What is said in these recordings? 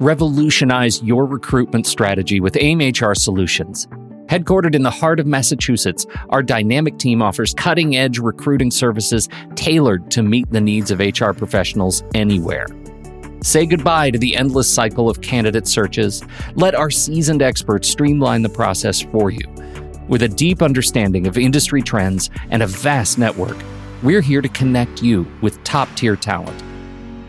Revolutionize your recruitment strategy with AIM HR Solutions. Headquartered in the heart of Massachusetts, our dynamic team offers cutting edge recruiting services tailored to meet the needs of HR professionals anywhere. Say goodbye to the endless cycle of candidate searches. Let our seasoned experts streamline the process for you. With a deep understanding of industry trends and a vast network, we're here to connect you with top tier talent.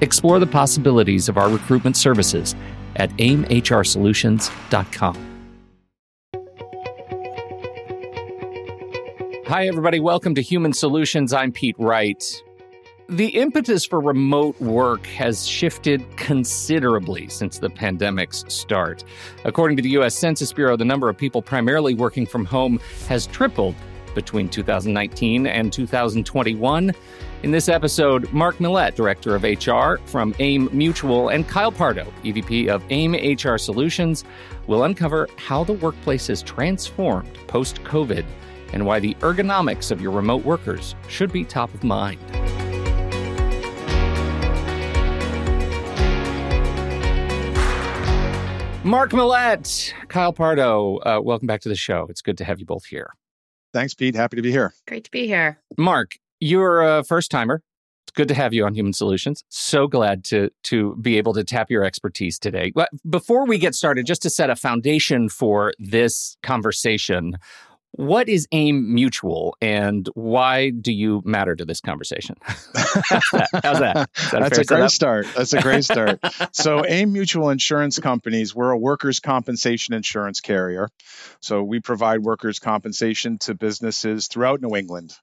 Explore the possibilities of our recruitment services at aimhrsolutions.com. Hi, everybody. Welcome to Human Solutions. I'm Pete Wright. The impetus for remote work has shifted considerably since the pandemic's start. According to the U.S. Census Bureau, the number of people primarily working from home has tripled between 2019 and 2021. In this episode, Mark Millett, Director of HR from AIM Mutual, and Kyle Pardo, EVP of AIM HR Solutions, will uncover how the workplace has transformed post COVID and why the ergonomics of your remote workers should be top of mind. Mark Millett, Kyle Pardo, uh, welcome back to the show. It's good to have you both here. Thanks, Pete. Happy to be here. Great to be here. Mark, you're a first timer. It's good to have you on Human Solutions. So glad to to be able to tap your expertise today. But before we get started, just to set a foundation for this conversation, what is AIM Mutual and why do you matter to this conversation? How's that? How's that? that That's a, a great start. That's a great start. so, AIM Mutual Insurance Companies, we're a workers' compensation insurance carrier. So, we provide workers' compensation to businesses throughout New England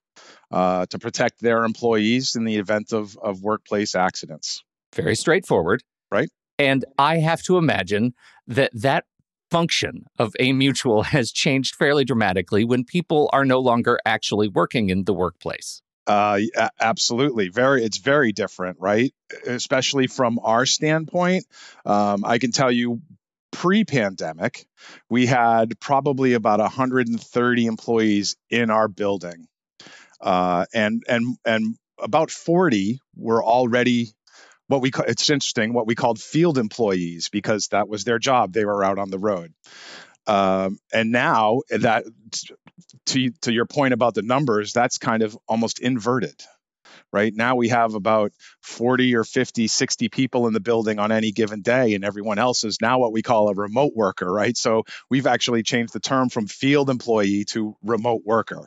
uh, to protect their employees in the event of, of workplace accidents. Very straightforward. Right. And I have to imagine that that function of a Mutual has changed fairly dramatically when people are no longer actually working in the workplace. Uh, absolutely. Very, it's very different, right? Especially from our standpoint. Um, I can tell you pre-pandemic, we had probably about 130 employees in our building, uh, and and and about 40 were already what we call, it's interesting what we called field employees because that was their job. They were out on the road. Um, and now that to to your point about the numbers that's kind of almost inverted right? Now we have about 40 or 50 60 people in the building on any given day and everyone else is now what we call a remote worker right? So we've actually changed the term from field employee to remote worker.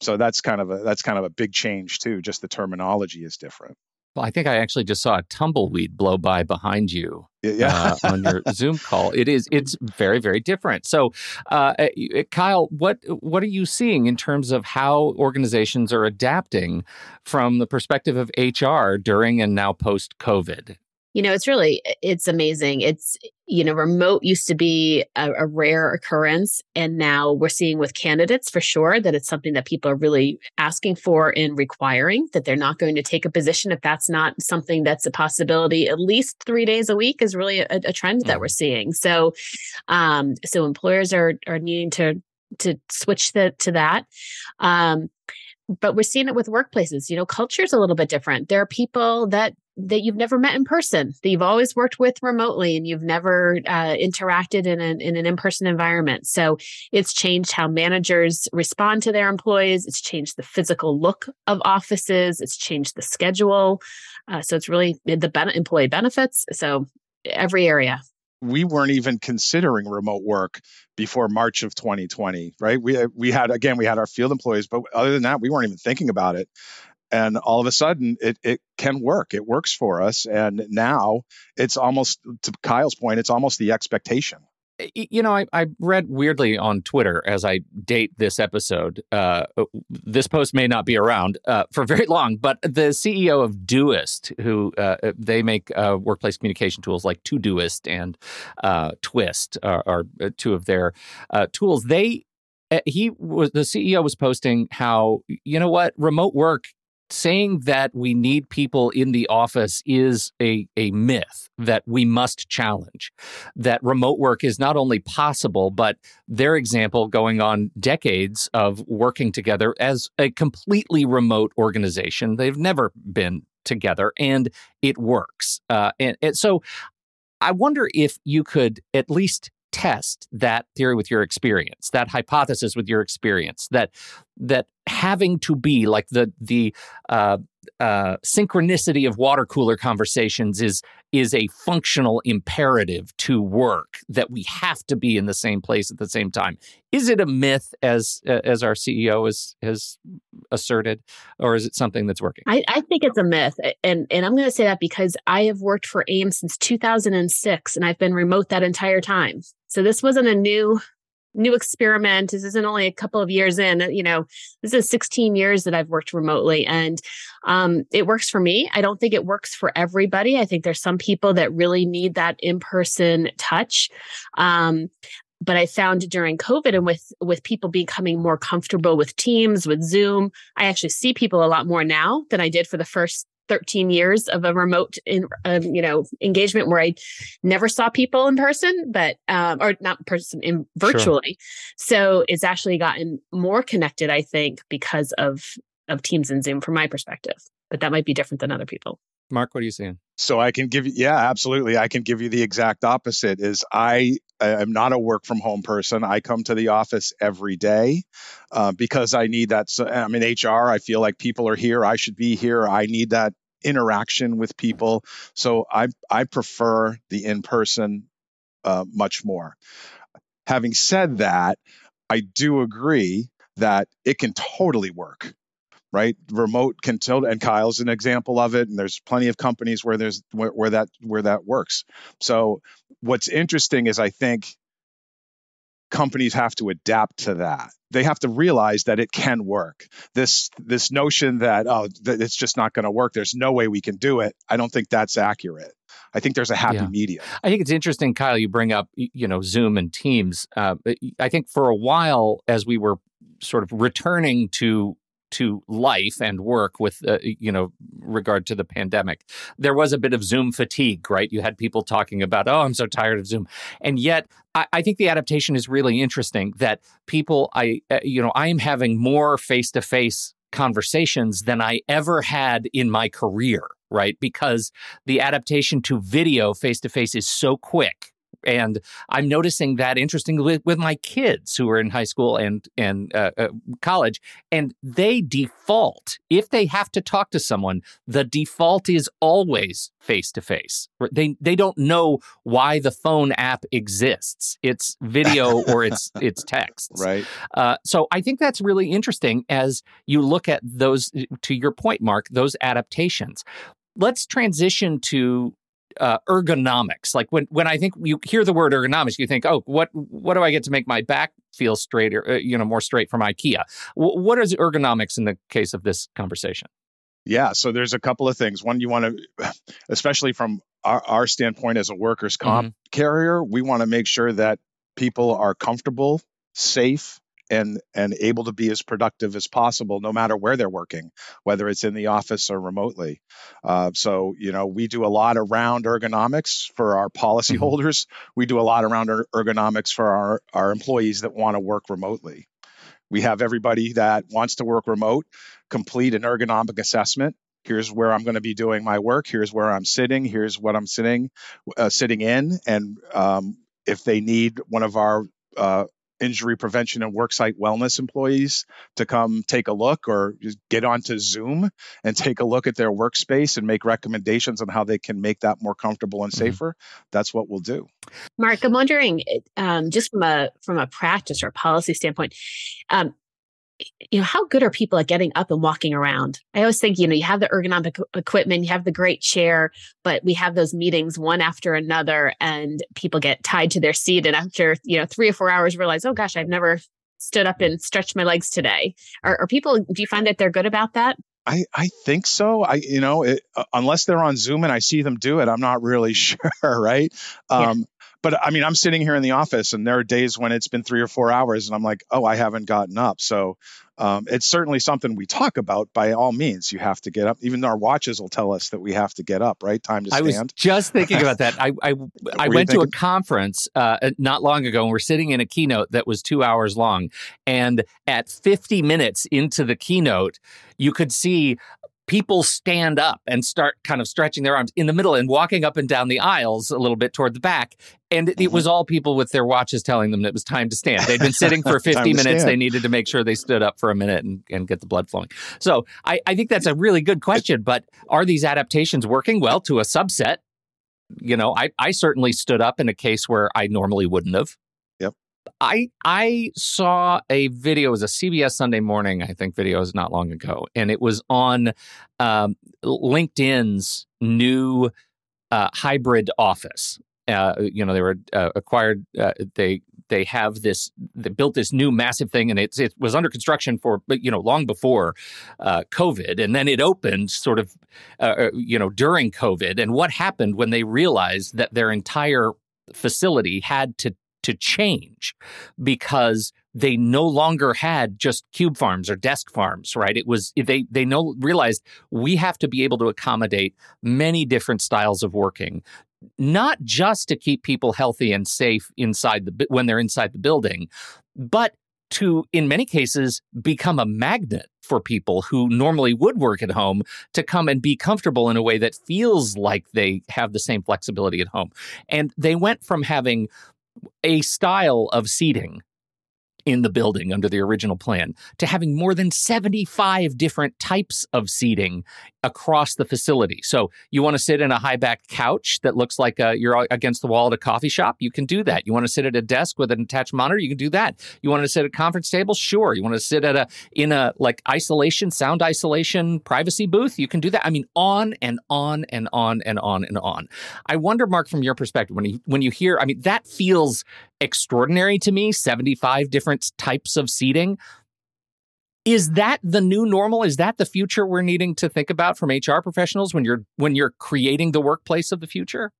So that's kind of a that's kind of a big change too just the terminology is different well, I think I actually just saw a tumbleweed blow by behind you yeah. uh, on your Zoom call. It is it's very very different. So, uh, uh, uh Kyle, what what are you seeing in terms of how organizations are adapting from the perspective of HR during and now post COVID? you know it's really it's amazing it's you know remote used to be a, a, rare occurrence and now we're seeing with candidates for sure that it's something that people are really asking for and requiring that they're not going to take a position if that's not something that's a possibility. At least three days a week is really a, a trend that we're mm-hmm. seeing. So um so employers are are needing to to switch the, to that. Um but we're seeing it with workplaces. You know culture is a little bit different. There are people that that you've never met in person, that you've always worked with remotely, and you've never uh, interacted in an in an in person environment. So it's changed how managers respond to their employees. It's changed the physical look of offices. It's changed the schedule. Uh, so it's really the ben- employee benefits. So every area. We weren't even considering remote work before March of 2020, right? We we had again we had our field employees, but other than that, we weren't even thinking about it and all of a sudden it, it can work. It works for us and now it's almost to kyle's point it's almost the expectation. You know I, I read weirdly on twitter as i date this episode uh, this post may not be around uh, for very long but the ceo of doist who uh, they make uh, workplace communication tools like todoist and uh, twist are, are, two of their uh, tools. They he was the CEO was posting how you know what? Remote work saying that we need people in the office is a, a myth that we must challenge. That remote work is not only possible, but their example going on decades of working together as a completely remote organization. They've never been together and it works. Uh, and, and so I wonder if you could at least test that theory with your experience, that hypothesis with your experience, that that having to be like the the uh, uh, synchronicity of water cooler conversations is is a functional imperative to work that we have to be in the same place at the same time. Is it a myth, as uh, as our CEO has has asserted, or is it something that's working? I, I think it's a myth, and and I'm going to say that because I have worked for AIM since 2006, and I've been remote that entire time. So this wasn't a new new experiment. This isn't only a couple of years in. You know, this is 16 years that I've worked remotely, and um, it works for me. I don't think it works for everybody. I think there's some people that really need that in person touch. Um, but I found during COVID and with with people becoming more comfortable with Teams, with Zoom, I actually see people a lot more now than I did for the first 13 years of a remote in um, you know engagement where I never saw people in person, but um, or not person in virtually. Sure. So it's actually gotten more connected, I think, because of of Teams and Zoom from my perspective. But that might be different than other people. Mark, what are you saying? So I can give you, yeah, absolutely. I can give you the exact opposite. Is I am not a work from home person. I come to the office every day uh, because I need that. So I'm in HR. I feel like people are here. I should be here. I need that interaction with people. So I I prefer the in person uh, much more. Having said that, I do agree that it can totally work right? Remote can tilt, and Kyle's an example of it. And there's plenty of companies where there's where, where that where that works. So what's interesting is I think companies have to adapt to that. They have to realize that it can work. This this notion that oh that it's just not going to work. There's no way we can do it. I don't think that's accurate. I think there's a happy yeah. medium. I think it's interesting, Kyle. You bring up you know Zoom and Teams. Uh, I think for a while, as we were sort of returning to to life and work with uh, you know regard to the pandemic. There was a bit of zoom fatigue right? You had people talking about oh i'm so tired of zoom. And yet i, I think the adaptation is really interesting that people i uh, you know i am having more face-to-face conversations than i ever had in my career right? Because the adaptation to video face-to-face is so quick and I'm noticing that interestingly with, with my kids who are in high school and and uh, uh, college, and they default if they have to talk to someone. The default is always face to face. They they don't know why the phone app exists. It's video or it's it's text. Right. Uh, so I think that's really interesting as you look at those. To your point, Mark, those adaptations let's transition to uh, ergonomics. Like when when I think you hear the word ergonomics, you think, oh, what what do I get to make my back feel straighter, uh, you know, more straight from IKEA? W- what is ergonomics in the case of this conversation? Yeah, so there's a couple of things. One, you want to, especially from our, our standpoint as a workers' comp mm-hmm. carrier, we want to make sure that people are comfortable, safe, and and able to be as productive as possible no matter where they're working whether it's in the office or remotely. Uh, so you know we do a lot around ergonomics for our policyholders. Mm-hmm. we do a lot around er- ergonomics for our our employees that want to work remotely. We have everybody that wants to work remote complete an ergonomic assessment. Here's where i'm going to be doing my work. Here's where i'm sitting. Here's what i'm sitting uh, sitting in. And um, if they need one of our uh, injury prevention and worksite wellness employees to come take a look or get onto Zoom and take a look at their workspace and make recommendations on how they can make that more comfortable and mm-hmm. safer, mm-hmm. that's what we'll do. Mark, I'm wondering, um, just from a from a practice or policy standpoint, um, you know, how good are people at getting up and walking around? I always think, you know, you have the ergonomic equipment, you have the great chair, but we have those meetings one after another and people get tied to their seat. And after, you know, three or four hours, realize, oh gosh, I've never stood up and stretched my legs today. Are, are people, do you find that they're good about that? I, I think so. I you know it, uh, unless they're on Zoom and I see them do it, I'm not really sure, right? Um, but I mean, I'm sitting here in the office, and there are days when it's been three or four hours, and I'm like, oh, I haven't gotten up. So um, it's certainly something we talk about. By all means, you have to get up. Even our watches will tell us that we have to get up. Right, time to stand. I was just thinking about that. I I, I went to a conference uh, not long ago, and we're sitting in a keynote that was two hours long, and at 50 minutes into the keynote, you could see people stand up and start kind of stretching their arms in the middle and walking up and down the aisles a little bit toward the back. And it was mm-hmm. all people with their watches telling them that it was time to stand. They'd been sitting for 50 minutes. They needed to make sure they stood up for a minute and, and get the blood flowing. So I, I think that's a really good question. But are these adaptations working? Well, to a subset. You know, I, I certainly stood up in a case where I normally wouldn't have. I I saw a video. It was a CBS Sunday Morning, I think, videos not long ago, and it was on um, LinkedIn's new uh, hybrid office. Uh, you know, they were uh, acquired. Uh, they they have this. They built this new massive thing, and it it was under construction for you know long before uh, COVID, and then it opened sort of uh, you know during COVID. And what happened when they realized that their entire facility had to to change because they no longer had just cube farms or desk farms right? It was they they no realized we have to be able to accommodate many different styles of working not just to keep people healthy and safe inside the when they're inside the building but to in many cases become a magnet for people who normally would work at home to come and be comfortable in a way that feels like they have the same flexibility at home. And they went from having a style of seating in the building under the original plan to having more than 75 different types of seating across the facility. So you want to sit in a high back couch that looks like uh, you're against the wall at a coffee shop, you can do that. You want to sit at a desk with an attached monitor, you can do that. You want to sit at a conference table, sure. You want to sit at a in a like isolation, sound isolation, privacy booth, you can do that. I mean, on and on and on and on and on. I wonder, Mark, from your perspective, when you when you hear, I mean, that feels extraordinary to me. Seventy five different types of seating. Is that the new normal? Is that the future we're needing to think about from HR professionals when you're when you're creating the workplace of the future?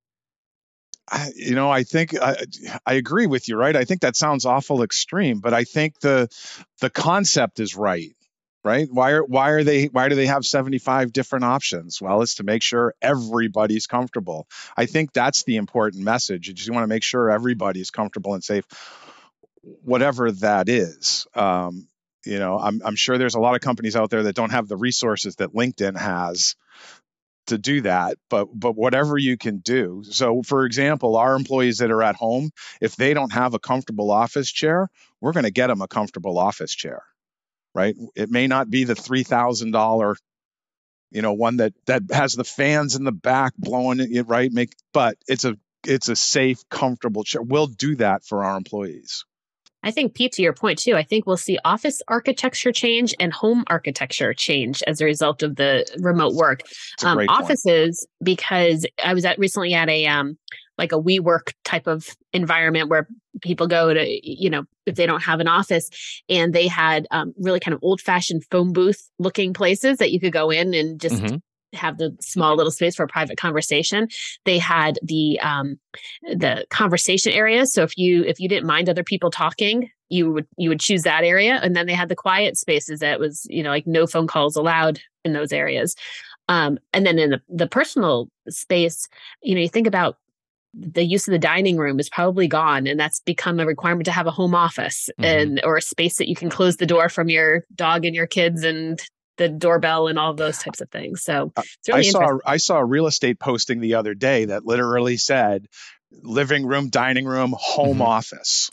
I, you know, I think I, I agree with you, right? I think that sounds awful extreme, but I think the the concept is right, right? Why are why are they why do they have 75 different options? Well, it's to make sure everybody's comfortable. I think that's the important message. You just want to make sure everybody's comfortable and safe, whatever that is. Um, you know, I'm, I'm sure there's a lot of companies out there that don't have the resources that LinkedIn has to do that but but whatever you can do so for example our employees that are at home if they don't have a comfortable office chair we're going to get them a comfortable office chair right? It may not be the $3000 you know one that that has the fans in the back blowing it right? Make but it's a it's a safe comfortable chair. We'll do that for our employees. I think, Pete, to your point too, I think we'll see office architecture change and home architecture change as a result of the remote work. Um, offices, because I was at recently at a um, like a WeWork type of environment where people go to, you know, if they don't have an office, and they had um, really kind of old fashioned phone booth looking places that you could go in and just mm-hmm have the small little space for a private conversation. They had the um, the conversation area. So if you if you didn't mind other people talking, you would you would choose that area. And then they had the quiet spaces that was you know like no phone calls allowed in those areas. Um, and then in the, the personal space, you know, you think about the use of the dining room is probably gone and that's become a requirement to have a home office mm-hmm. and or a space that you can close the door from your dog and your kids and the doorbell and all those types of things. So uh, really I saw I saw a real estate posting the other day that literally said living room, dining room, home mm-hmm. office.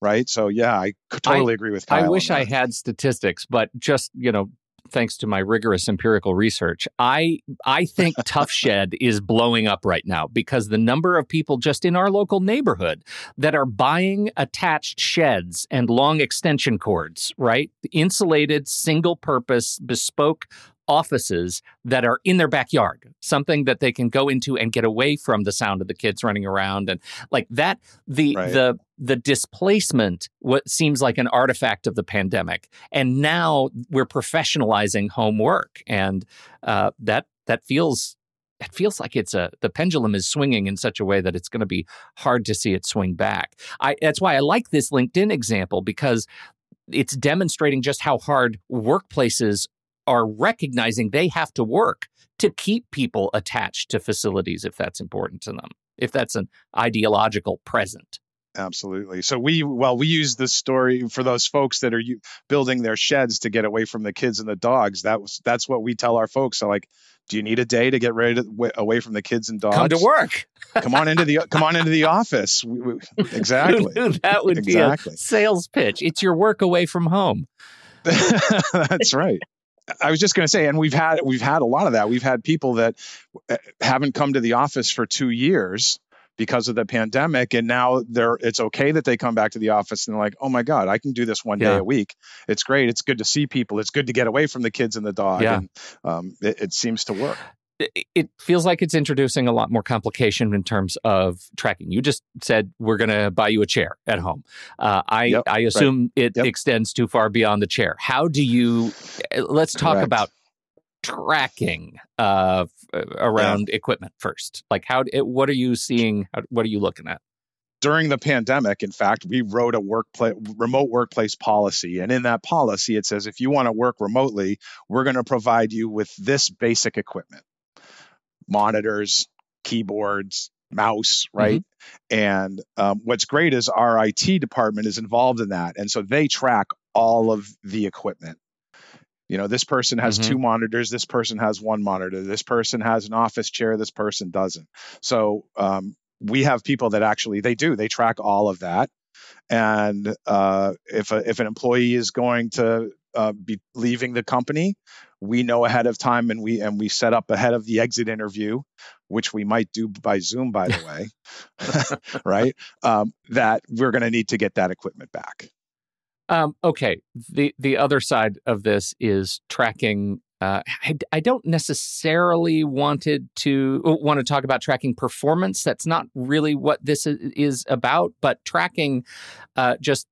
Right. So yeah, I totally I, agree with Kyle I wish I had statistics, but just, you know, thanks to my rigorous empirical research, I I think Tuff Shed is blowing up right now because the number of people just in our local neighborhood that are buying attached sheds and long extension cords, right? Insulated, single purpose, bespoke offices that are in their backyard, something that they can go into and get away from the sound of the kids running around and like that the right. the the displacement what seems like an artifact of the pandemic and now we're professionalizing homework and uh, that that feels it feels like it's a the pendulum is swinging in such a way that it's going to be hard to see it swing back. I that's why I like this LinkedIn example because it's demonstrating just how hard workplaces are recognizing they have to work to keep people attached to facilities if that's important to them, if that's an ideological present. Absolutely. So we well we use this story for those folks that are building their sheds to get away from the kids and the dogs. That was that's what we tell our folks. So like, do you need a day to get ready to w- away from the kids and dogs? Come to work. come on into the come on into the office. We, we, exactly. that would exactly. be a sales pitch. It's your work away from home. that's right. I was just going to say, and we've had we've had a lot of that. We've had people that uh, haven't come to the office for two years because of the pandemic and now they're it's okay that they come back to the office and they're like oh my god i can do this one yeah. day a week it's great it's good to see people it's good to get away from the kids and the dog yeah. and um, it, it seems to work it feels like it's introducing a lot more complication in terms of tracking. You just said we're going to buy you a chair at home. Uh, I yep, I assume right. it yep. extends too far beyond the chair. How do you? Eh, let's talk Correct. about tracking uh, around yeah. equipment first. Like, how? What are you seeing? What are you looking at? During the pandemic, in fact, we wrote a workplace remote workplace policy, and in that policy, it says if you want to work remotely, we're going to provide you with this basic equipment: monitors, keyboards, mouse, right? Mm-hmm. And um, what's great is our IT department is involved in that, and so they track all of the equipment you know this person has mm-hmm. two monitors this person has one monitor this person has an office chair this person doesn't so um, we have people that actually they do they track all of that and uh, if a, if an employee is going to uh, be leaving the company we know ahead of time and we and we set up ahead of the exit interview which we might do by zoom by the way right um, that we're going to need to get that equipment back um, okay. The the other side of this is tracking. Uh, I, I don't necessarily wanted to uh, want to talk about tracking performance. That's not really what this is about. But tracking, uh, just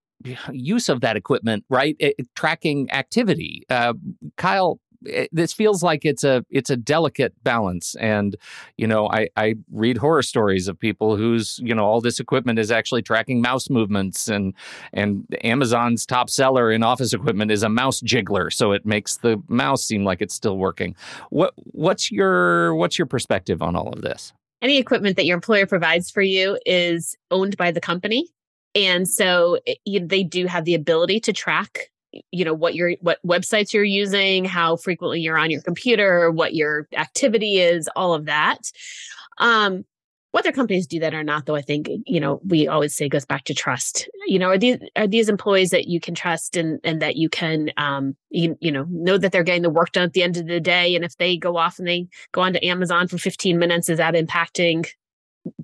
use of that equipment, right? It, tracking activity. Uh, Kyle it, this feels like it's a it's a delicate balance. And you know I, I read horror stories of people whose you know all this equipment is actually tracking mouse movements and and amazon's top seller in office equipment is a mouse jiggler. So it makes the mouse seem like it's still working. What what's your what's your perspective on all of this? Any equipment that your employer provides for you is owned by the company. And so it, you, they do have the ability to track you know what your what websites you're using how frequently you're on your computer what your activity is all of that. Um whether companies do that or not though i think you know we always say goes back to trust. You know are these are these employees that you can trust and and that you can um you, you know know that they're getting the work done at the end of the day and if they go off and they go onto amazon for 15 minutes is that impacting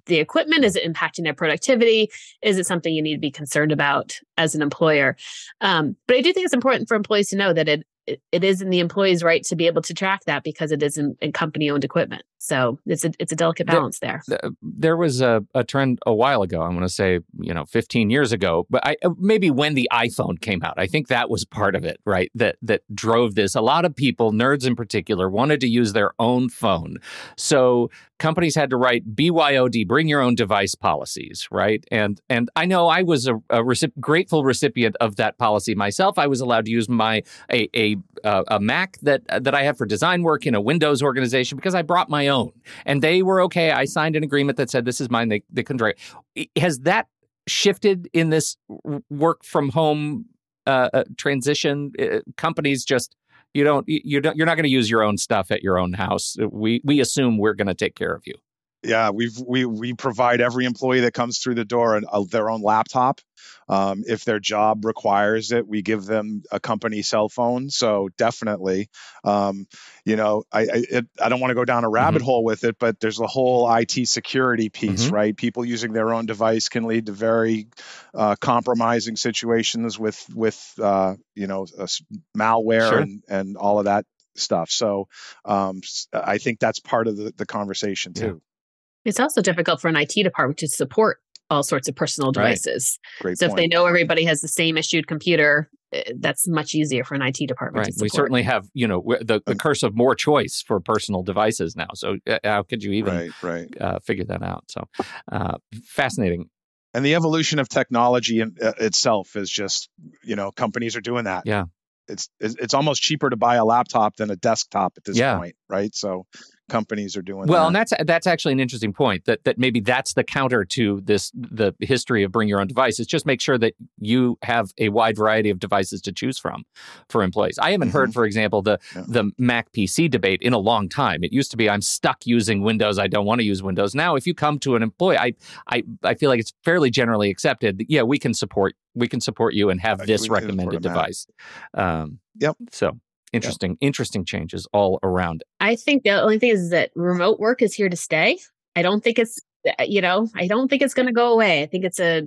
the equipment? Is it impacting their productivity? Is it something you need to be concerned about as an employer? Um, but I do think it's important for employees to know that it it is in the employee's right to be able to track that because it is in, in company owned equipment. So it's a it's a delicate balance there. There, there was a, a trend a while ago. I'm going to say you know 15 years ago, but I, uh, maybe when the iPhone came out, I think that was part of it, right? That that drove this. A lot of people, nerds in particular, wanted to use their own phone, so companies had to write BYOD, bring your own device policies, right? And and I know I was a, a recip- grateful recipient of that policy myself. I was allowed to use my a a, a Mac that that I have for design work in a Windows organization because I brought my own, and they were okay. I signed an agreement that said this is mine. They they couldn't write. Has that shifted in this work from home uh, uh, transition? Uh, companies just you don't you don't you're not going to use your own stuff at your own house. We we assume we're going to take care of you. Yeah, we've we we provide every employee that comes through the door an, a, their own laptop. Um, if their job requires it, we give them a company cell phone. So definitely, um, you know, I I, it, I don't want to go down a rabbit mm-hmm. hole with it, but there's a whole IT security piece, mm-hmm. right? People using their own device can lead to very uh, compromising situations with with uh, you know uh, malware sure. and and all of that stuff. So um, I think that's part of the, the conversation too. Yeah. It's also difficult for an IT department to support all sorts of personal devices. Right. Great so point. if they know everybody has the same issued computer, eh, that's much easier for an IT department. Right. We certainly have, you know, the, the curse of more choice for personal devices now. So uh, how could you even right, right. Uh, figure that out? So uh, fascinating. And the evolution of technology in, uh, itself is just, you know, companies are doing that. Yeah. It's it's almost cheaper to buy a laptop than a desktop at this yeah. point, right? So companies are doing. Well, and that's that's actually an interesting point. That that maybe that's the counter to this the history of bring your own device. Is just make sure that you have a wide variety of devices to choose from for employees. I haven't mm-hmm. heard, for example, the yeah. the Mac PC debate in a long time. It used to be I'm stuck using Windows. I don't want to use Windows. Now, if you come to an employee, I I I feel like it's fairly generally accepted. That, yeah, we can support we can support you and have this recommended device. Um, yep. So interesting yep. interesting changes all around. I think the only thing is that remote work is here to stay. I don't think it's uh, you know i don't think it's going to go away. I think it's a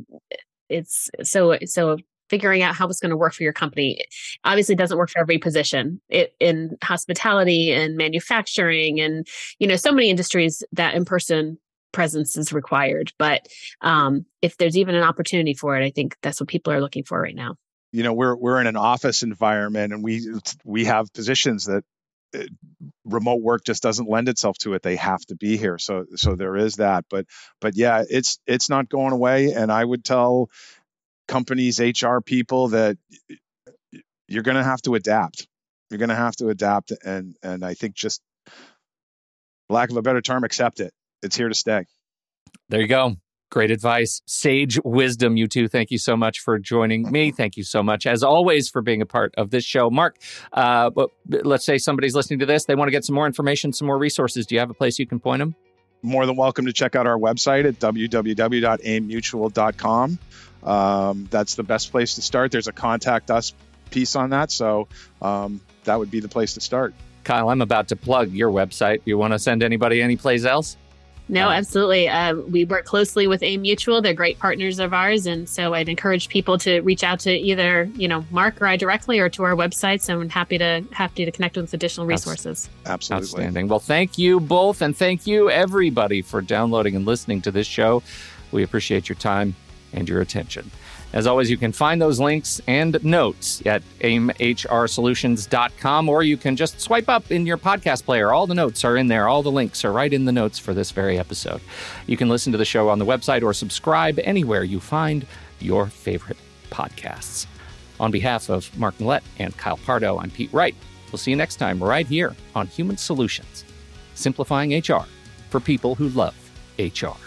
it's so so figuring out how it's going to work for your company obviously doesn't work for every position. It, in hospitality and manufacturing and you know so many industries that in person presence is required. But um, if there's even an opportunity for it i think that's what people are looking for right now you know we're we're in an office environment and we we have positions that uh, remote work just doesn't lend itself to it. They have to be here. So so there is that. But but yeah it's it's not going away. And i would tell companies hr people that you're going to have to adapt. You're going to have to adapt. And and i think just lack of a better term accept it. It's here to stay. There you go Great advice, sage wisdom. You two, thank you so much for joining me. Thank you so much, as always, for being a part of this show. Mark, uh, let's say somebody's listening to this, they want to get some more information, some more resources. Do you have a place you can point them? More than welcome to check out our website at www.aimmutual.com. Um, that's the best place to start. There's a contact us piece on that, so um, that would be the place to start. Kyle, I'm about to plug your website. You want to send anybody any place else? No, um, absolutely. Uh, we work closely with AIM Mutual. They're great partners of ours, and so I'd encourage people to reach out to either you know Mark or I directly, or to our website. So I'm happy to happy to connect with additional resources. Absolutely, outstanding. Well, thank you both, and thank you everybody for downloading and listening to this show. We appreciate your time and your attention. As always, you can find those links and notes at aimhrsolutions.com, or you can just swipe up in your podcast player. All the notes are in there. All the links are right in the notes for this very episode. You can listen to the show on the website or subscribe anywhere you find your favorite podcasts. On behalf of Mark Millett and Kyle Pardo, I'm Pete Wright. We'll see you next time right here on Human Solutions, simplifying HR for people who love HR.